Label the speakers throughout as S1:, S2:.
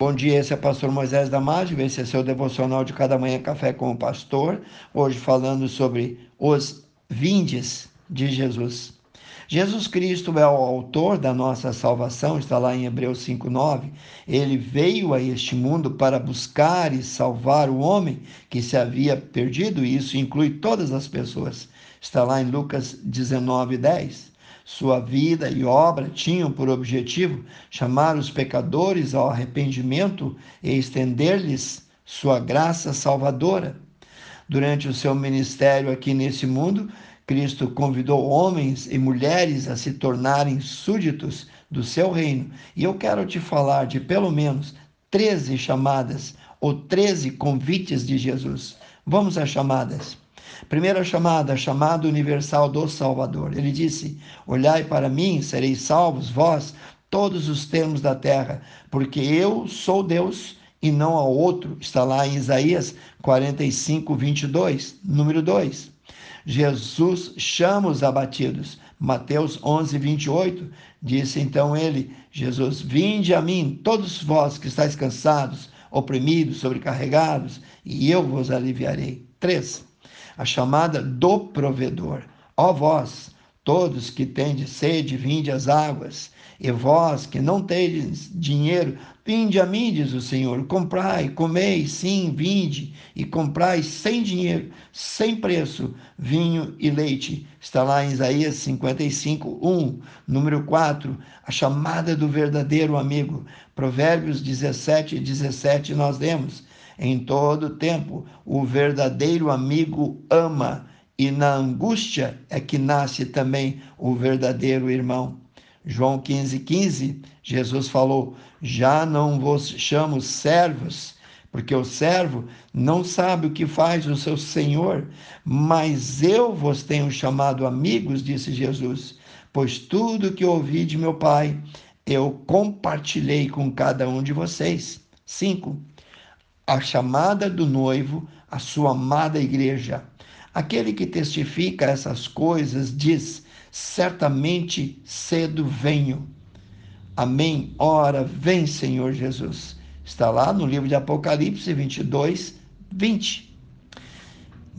S1: Bom dia, esse é o pastor Moisés Damásio, esse é seu devocional de cada manhã café com o pastor, hoje falando sobre os vindes de Jesus. Jesus Cristo é o autor da nossa salvação, está lá em Hebreus 5:9. Ele veio a este mundo para buscar e salvar o homem que se havia perdido, e isso inclui todas as pessoas. Está lá em Lucas 19:10. Sua vida e obra tinham por objetivo chamar os pecadores ao arrependimento e estender-lhes sua graça salvadora. Durante o seu ministério aqui nesse mundo, Cristo convidou homens e mulheres a se tornarem súditos do seu reino. E eu quero te falar de pelo menos 13 chamadas ou 13 convites de Jesus. Vamos às chamadas. Primeira chamada, chamada universal do Salvador. Ele disse: Olhai para mim, sereis salvos, vós, todos os termos da terra, porque eu sou Deus e não há outro. Está lá em Isaías 45, 22, número 2. Jesus chama os abatidos. Mateus 11, 28, disse então ele, Jesus, vinde a mim, todos vós que estáis cansados, oprimidos, sobrecarregados, e eu vos aliviarei. 3 a chamada do provedor. Ó vós, todos que tendes sede, vinde às águas, e vós que não tendes dinheiro, vinde a mim, diz o Senhor, comprai, comei, sim, vinde, e comprai sem dinheiro, sem preço, vinho e leite. Está lá em Isaías 55, 1, número 4, a chamada do verdadeiro amigo. Provérbios 17, 17, nós lemos em todo tempo. O verdadeiro amigo ama, e na angústia é que nasce também o verdadeiro irmão. João 15, 15, Jesus falou: Já não vos chamo servos, porque o servo não sabe o que faz o seu senhor, mas eu vos tenho chamado amigos, disse Jesus, pois tudo que ouvi de meu Pai eu compartilhei com cada um de vocês. 5 a chamada do noivo, a sua amada igreja. Aquele que testifica essas coisas diz: certamente cedo venho. Amém. Ora, vem, Senhor Jesus. Está lá no livro de Apocalipse 22, 20.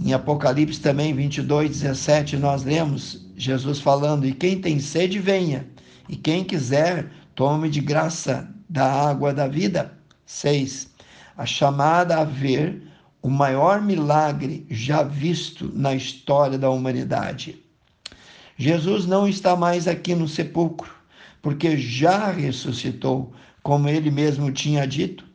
S1: Em Apocalipse também 22, 17, nós lemos Jesus falando: E quem tem sede, venha, e quem quiser, tome de graça da água da vida. 6 a chamada a ver o maior milagre já visto na história da humanidade. Jesus não está mais aqui no sepulcro, porque já ressuscitou, como ele mesmo tinha dito.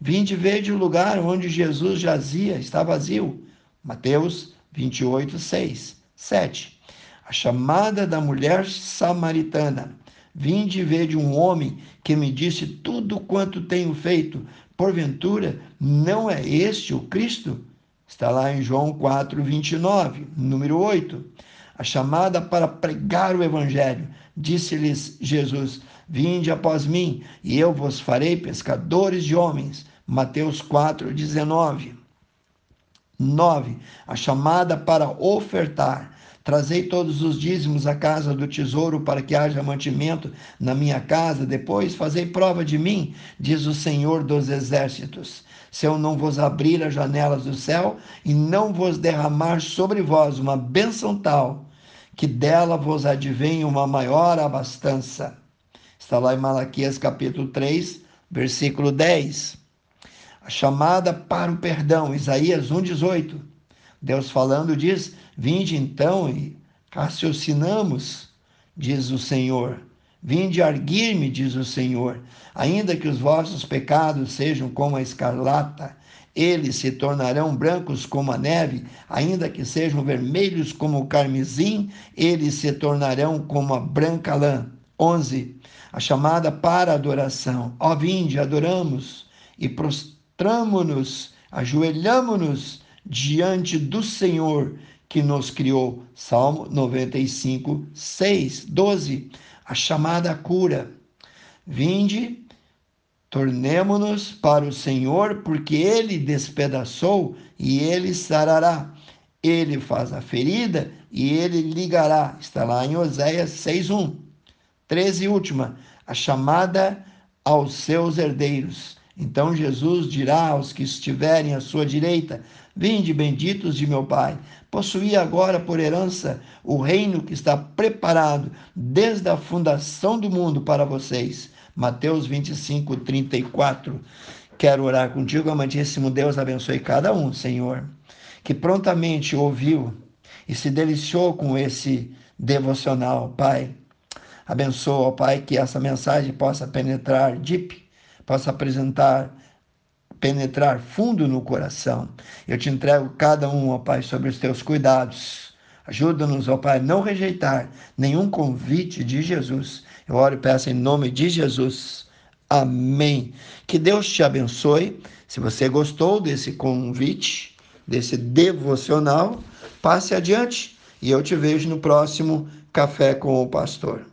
S1: Vinde ver de o lugar onde Jesus jazia, está vazio. Mateus 28, 6, 7. A chamada da mulher samaritana. Vinde ver de um homem que me disse tudo quanto tenho feito. Porventura, não é este o Cristo? Está lá em João 4, 29, número 8. A chamada para pregar o Evangelho. Disse-lhes Jesus: Vinde após mim, e eu vos farei pescadores de homens. Mateus 4, 19. 9. A chamada para ofertar. Trazei todos os dízimos à casa do tesouro para que haja mantimento na minha casa. Depois fazei prova de mim, diz o Senhor dos exércitos. Se eu não vos abrir as janelas do céu e não vos derramar sobre vós uma bênção tal, que dela vos advenha uma maior abastança. Está lá em Malaquias capítulo 3, versículo 10. A chamada para o perdão, Isaías 1,18. Deus falando diz: Vinde então e raciocinamos, diz o Senhor. Vinde arguir-me, diz o Senhor. Ainda que os vossos pecados sejam como a escarlata, eles se tornarão brancos como a neve, ainda que sejam vermelhos como o carmesim, eles se tornarão como a branca lã. 11. A chamada para adoração. Ó, vinde, adoramos e prostramo-nos, ajoelhamo-nos diante do Senhor que nos criou. Salmo 95, 6, 12. A chamada cura. Vinde, tornemo-nos para o Senhor, porque ele despedaçou e ele sarará. Ele faz a ferida e ele ligará. Está lá em Oséias 6:1. 13 e última, a chamada aos seus herdeiros. Então Jesus dirá aos que estiverem à sua direita: Vinde, benditos de meu Pai, possuí agora por herança o reino que está preparado desde a fundação do mundo para vocês. Mateus 25, 34. Quero orar contigo, amantíssimo Deus, abençoe cada um, Senhor, que prontamente ouviu e se deliciou com esse devocional, Pai. Abençoa, Pai, que essa mensagem possa penetrar deep possa apresentar, penetrar fundo no coração. Eu te entrego cada um, ó Pai, sobre os teus cuidados. Ajuda-nos, ó Pai, a não rejeitar nenhum convite de Jesus. Eu oro e peço em nome de Jesus. Amém. Que Deus te abençoe. Se você gostou desse convite, desse devocional, passe adiante e eu te vejo no próximo Café com o Pastor.